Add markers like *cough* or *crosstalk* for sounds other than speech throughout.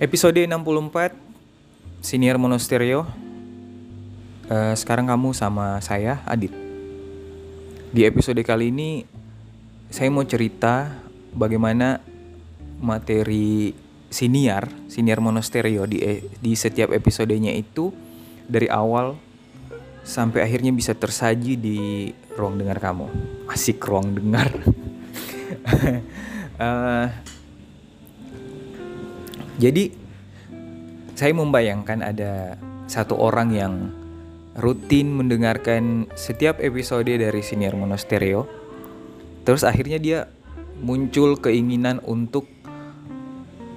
Episode 64 Senior Monostereo uh, Sekarang kamu sama saya, Adit. Di episode kali ini Saya mau cerita Bagaimana materi siniar Siniar Monostereo di, di setiap episodenya itu Dari awal Sampai akhirnya bisa tersaji di ruang dengar kamu. Asik ruang dengar. Uh, *laughs* Jadi saya membayangkan ada satu orang yang rutin mendengarkan setiap episode dari Siniar Monostereo. Terus akhirnya dia muncul keinginan untuk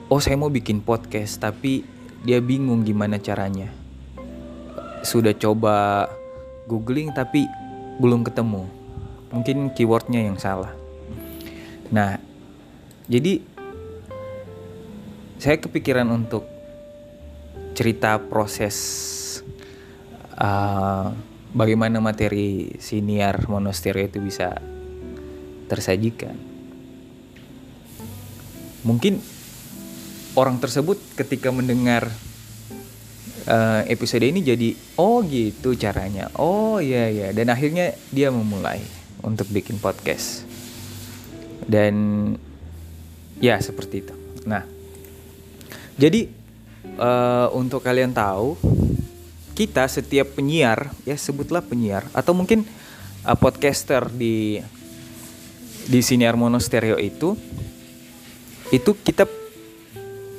oh saya mau bikin podcast tapi dia bingung gimana caranya. Sudah coba googling tapi belum ketemu. Mungkin keywordnya yang salah. Nah, jadi saya kepikiran untuk cerita proses uh, bagaimana materi siniar monasterio itu bisa tersajikan. Mungkin orang tersebut ketika mendengar uh, episode ini jadi oh gitu caranya. Oh iya iya dan akhirnya dia memulai untuk bikin podcast. Dan ya seperti itu. Nah, jadi uh, untuk kalian tahu, kita setiap penyiar ya sebutlah penyiar atau mungkin uh, podcaster di di siniar monostereo itu itu kita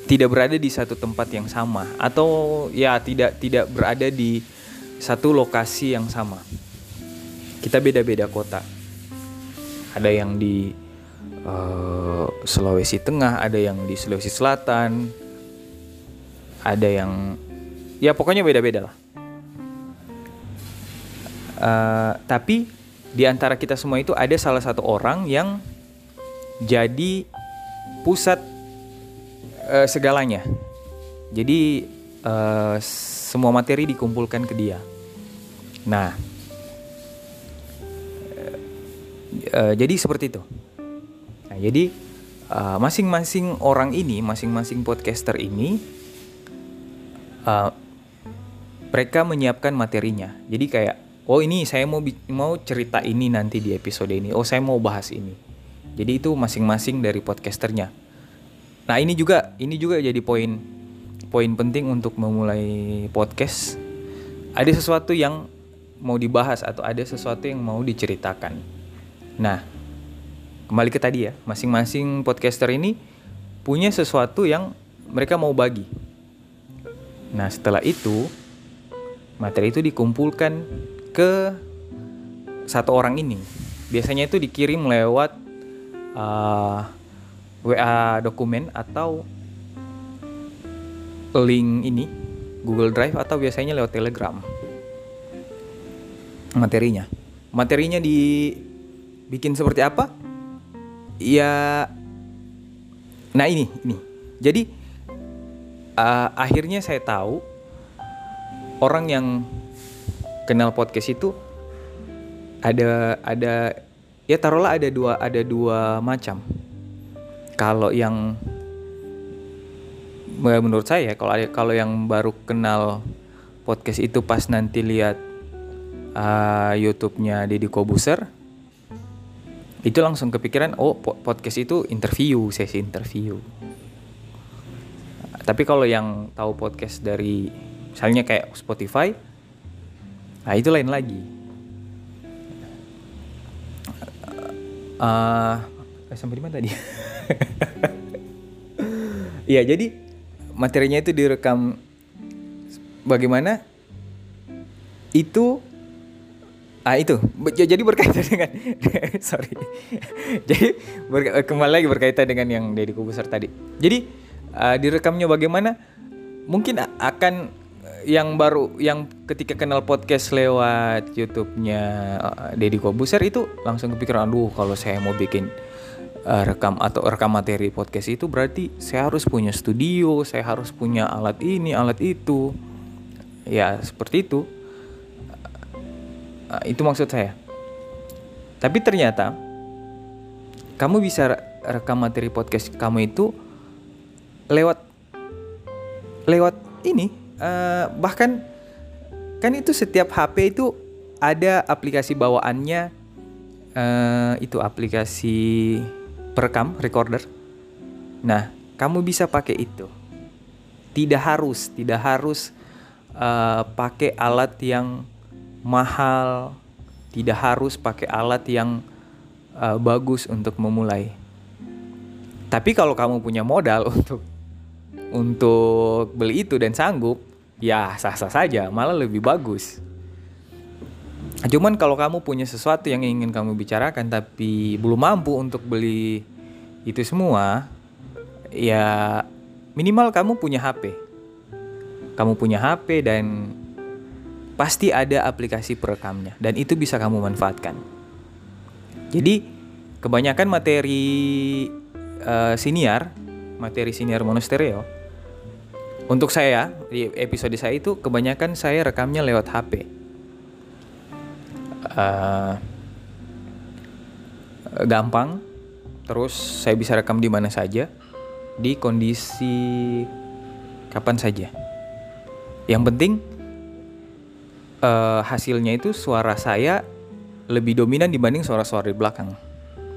tidak berada di satu tempat yang sama atau ya tidak tidak berada di satu lokasi yang sama. Kita beda-beda kota. Ada yang di uh, Sulawesi Tengah, ada yang di Sulawesi Selatan, ada yang ya pokoknya beda-beda lah. Uh, tapi di antara kita semua itu ada salah satu orang yang jadi pusat uh, segalanya. Jadi uh, semua materi dikumpulkan ke dia. Nah uh, jadi seperti itu. Nah jadi masing-masing uh, orang ini masing-masing podcaster ini uh, mereka menyiapkan materinya. Jadi kayak, oh ini saya mau mau cerita ini nanti di episode ini. Oh saya mau bahas ini. Jadi itu masing-masing dari podcasternya. Nah ini juga ini juga jadi poin poin penting untuk memulai podcast. Ada sesuatu yang mau dibahas atau ada sesuatu yang mau diceritakan. Nah kembali ke tadi ya, masing-masing podcaster ini punya sesuatu yang mereka mau bagi Nah, setelah itu materi itu dikumpulkan ke satu orang ini. Biasanya itu dikirim lewat uh, WA dokumen atau link ini Google Drive atau biasanya lewat Telegram. Materinya. Materinya dibikin seperti apa? Ya Nah, ini ini. Jadi uh, akhirnya saya tahu orang yang kenal podcast itu ada ada ya taruhlah ada dua ada dua macam. Kalau yang menurut saya kalau kalau yang baru kenal podcast itu pas nanti lihat uh, YouTube-nya Deddy Kobuser itu langsung kepikiran oh podcast itu interview sesi interview tapi kalau yang tahu podcast dari misalnya kayak Spotify, nah itu lain lagi. Uh, sampai di mana tadi? *laughs* Iya, jadi materinya itu direkam bagaimana itu ah itu jadi berkaitan *laughs* dengan sorry *laughs* jadi kembali lagi berkaitan dengan yang dari kubusar tadi jadi uh, direkamnya bagaimana mungkin akan yang baru yang ketika kenal podcast lewat YouTube-nya uh, Deddy Kobuser itu langsung kepikiran aduh kalau saya mau bikin uh, rekam atau rekam materi podcast itu berarti saya harus punya studio, saya harus punya alat ini, alat itu. Ya, seperti itu. Uh, itu maksud saya. Tapi ternyata kamu bisa rekam materi podcast kamu itu lewat lewat ini uh, bahkan kan itu setiap HP itu ada aplikasi bawaannya uh, itu aplikasi perekam recorder. Nah, kamu bisa pakai itu. Tidak harus, tidak harus uh, pakai alat yang mahal, tidak harus pakai alat yang uh, bagus untuk memulai. Tapi kalau kamu punya modal *laughs* untuk untuk beli itu dan sanggup, ya sah-sah saja, malah lebih bagus. Cuman kalau kamu punya sesuatu yang ingin kamu bicarakan tapi belum mampu untuk beli itu semua, ya minimal kamu punya HP. Kamu punya HP dan pasti ada aplikasi perekamnya dan itu bisa kamu manfaatkan. Jadi kebanyakan materi uh, siniar, materi siniar monostereo untuk saya di episode saya itu kebanyakan saya rekamnya lewat HP. Uh, eh, gampang, terus saya bisa rekam di mana saja, di kondisi kapan saja. Yang penting uh, hasilnya itu suara saya lebih dominan dibanding suara-suara di belakang.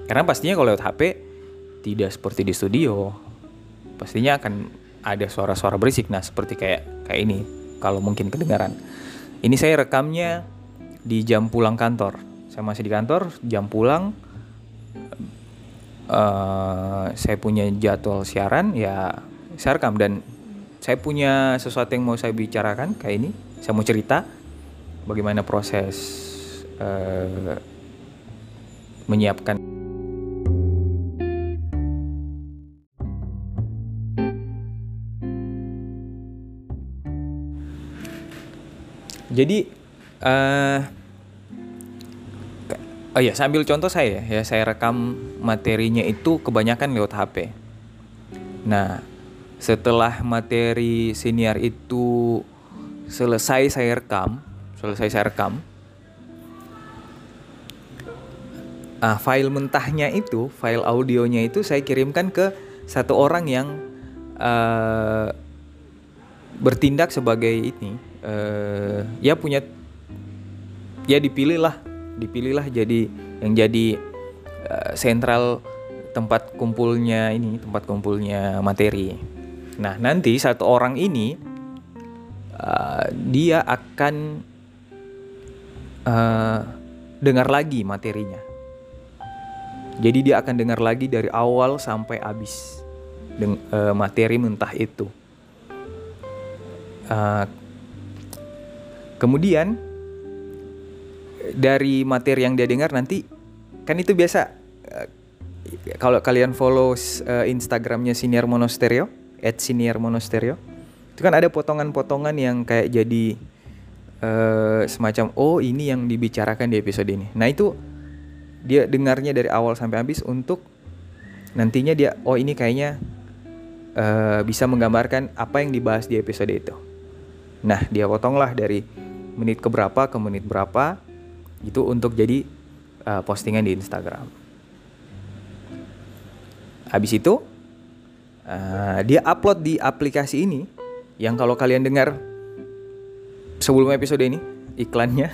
Karena pastinya kalau lewat HP tidak seperti di studio, pastinya akan ada suara-suara berisik. Nah seperti kayak kayak ini kalau mungkin kedengaran. Ini saya rekamnya di jam pulang kantor. Saya masih di kantor jam pulang uh, saya punya jadwal siaran ya saya rekam. Dan saya punya sesuatu yang mau saya bicarakan kayak ini. Saya mau cerita bagaimana proses uh, menyiapkan Jadi uh, oh ya sambil contoh saya ya saya rekam materinya itu kebanyakan lewat HP. Nah setelah materi senior itu selesai saya rekam, selesai saya rekam, ah, file mentahnya itu, file audionya itu saya kirimkan ke satu orang yang uh, bertindak sebagai ini uh, ya punya ya dipilih lah dipilih lah jadi yang jadi uh, sentral tempat kumpulnya ini tempat kumpulnya materi. Nah nanti satu orang ini uh, dia akan uh, dengar lagi materinya. Jadi dia akan dengar lagi dari awal sampai habis dengan uh, materi mentah itu. Uh, Kemudian dari materi yang dia dengar nanti kan itu biasa uh, kalau kalian follow uh, Instagramnya Senior Monasterio, at Senior Monasterio, itu kan ada potongan-potongan yang kayak jadi uh, semacam oh ini yang dibicarakan di episode ini. Nah itu dia dengarnya dari awal sampai habis untuk nantinya dia oh ini kayaknya uh, bisa menggambarkan apa yang dibahas di episode itu. Nah dia potonglah dari menit keberapa ke menit berapa itu untuk jadi uh, postingan di Instagram. Habis itu uh, dia upload di aplikasi ini yang kalau kalian dengar sebelum episode ini iklannya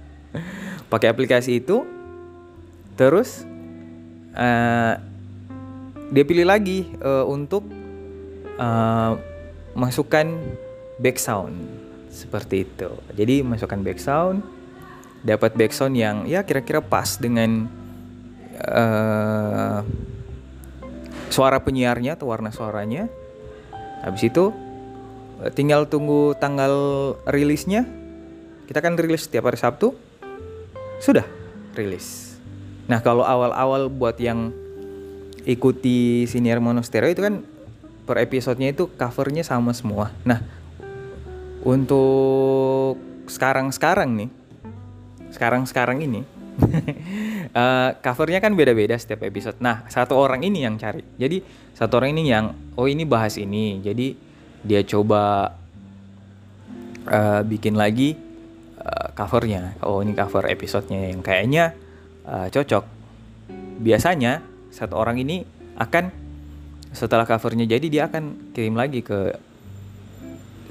*laughs* pakai aplikasi itu terus uh, dia pilih lagi uh, untuk uh, masukkan back sound seperti itu. Jadi masukkan background, dapat background yang ya kira-kira pas dengan uh, suara penyiarnya atau warna suaranya. Habis itu eh, tinggal tunggu tanggal rilisnya. Kita kan rilis setiap hari Sabtu. Sudah rilis. Nah, kalau awal-awal buat yang ikuti senior monostereo itu kan per episodenya itu covernya sama semua. Nah, untuk sekarang-sekarang nih, sekarang-sekarang ini, uh, *laughs* covernya kan beda-beda setiap episode. Nah, satu orang ini yang cari. Jadi satu orang ini yang, oh ini bahas ini. Jadi dia coba uh, bikin lagi uh, covernya. Oh ini cover episodenya yang kayaknya uh, cocok. Biasanya satu orang ini akan setelah covernya jadi dia akan kirim lagi ke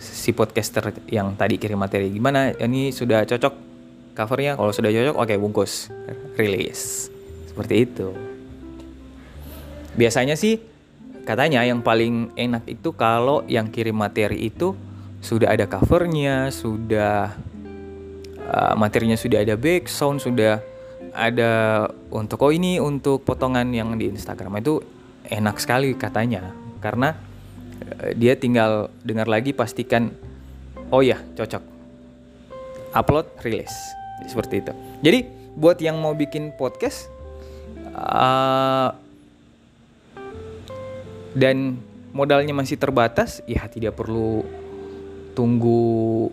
si podcaster yang tadi kirim materi. Gimana? Ini sudah cocok covernya? Kalau sudah cocok oke bungkus. Rilis. Seperti itu. Biasanya sih katanya yang paling enak itu kalau yang kirim materi itu sudah ada covernya sudah uh, materinya sudah ada background sudah ada untuk oh ini untuk potongan yang di Instagram. Itu enak sekali katanya. Karena dia tinggal dengar lagi pastikan oh ya cocok. Upload rilis. Seperti itu. Jadi buat yang mau bikin podcast uh, dan modalnya masih terbatas ya tidak perlu tunggu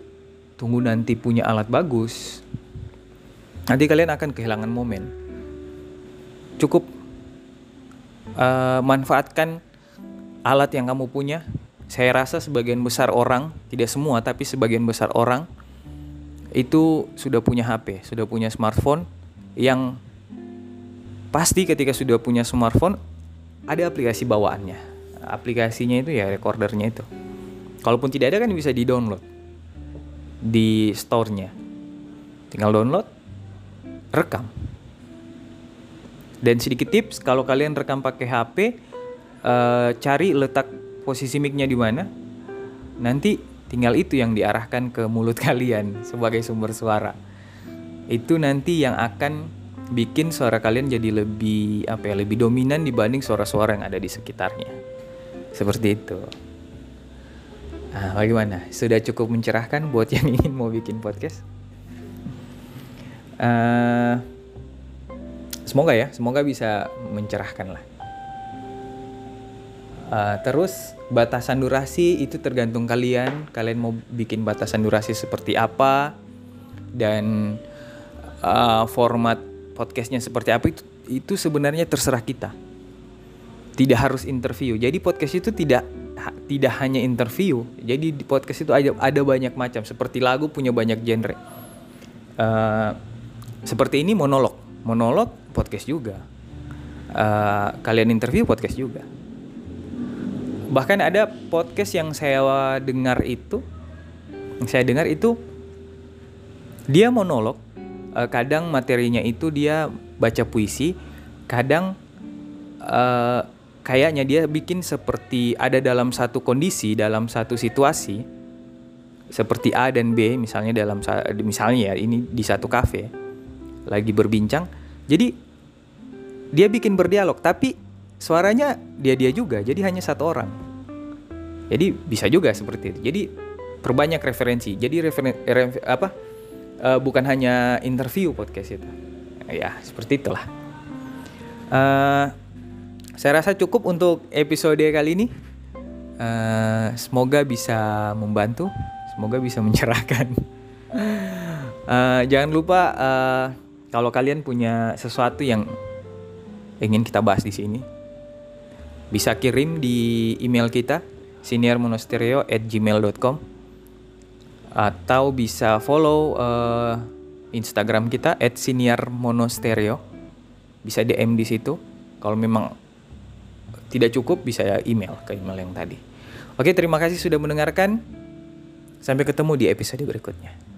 tunggu nanti punya alat bagus. Nanti kalian akan kehilangan momen. Cukup uh, manfaatkan alat yang kamu punya, saya rasa sebagian besar orang, tidak semua tapi sebagian besar orang itu sudah punya HP, sudah punya smartphone yang pasti ketika sudah punya smartphone ada aplikasi bawaannya. Aplikasinya itu ya recordernya itu. Kalaupun tidak ada kan bisa di-download di store-nya. Tinggal download, rekam. Dan sedikit tips kalau kalian rekam pakai HP, uh, cari letak posisi micnya di mana. Nanti tinggal itu yang diarahkan ke mulut *laughs* kalian sebagai sumber suara. Itu nanti yang akan bikin suara kalian jadi lebih apa ya, lebih dominan dibanding suara-suara yang ada di sekitarnya. Seperti itu. Nah, bagaimana? Sudah cukup mencerahkan buat yang *laughs* ingin mau bikin podcast? Uh, semoga ya, semoga bisa mencerahkan lah. Uh, terus batasan durasi itu tergantung kalian. Kalian mau bikin batasan durasi seperti apa dan uh, format podcastnya seperti apa itu itu sebenarnya terserah kita. Tidak harus interview. Jadi podcast itu tidak tidak hanya interview. Jadi di podcast itu ada ada banyak macam. Seperti lagu punya banyak genre. Uh, seperti ini monolog. Monolog podcast juga. Uh, kalian interview podcast juga bahkan ada podcast yang saya dengar itu yang saya dengar itu dia monolog uh, kadang materinya itu dia baca puisi kadang uh, kayaknya dia bikin seperti ada dalam satu kondisi dalam satu situasi seperti A dan B misalnya dalam misalnya ya ini di satu kafe lagi berbincang. Jadi dia bikin berdialog tapi suaranya dia dia juga jadi hanya satu orang. Jadi bisa juga seperti itu. Jadi perbanyak referensi. Jadi referen, refer, apa uh, bukan hanya interview podcast itu. Ya seperti itulah. Uh, saya rasa cukup untuk episode kali ini. Uh, semoga bisa membantu semoga bisa mencerahkan uh, *laughs* jangan lupa uh, kalau kalian punya sesuatu yang ingin kita bahas di sini bisa kirim di email kita seniormonasterio at gmail.com atau bisa follow uh, Instagram kita at seniormonasterio. Bisa DM di situ. Kalau memang tidak cukup bisa ya email ke email yang tadi. Oke terima kasih sudah mendengarkan. Sampai ketemu di episode berikutnya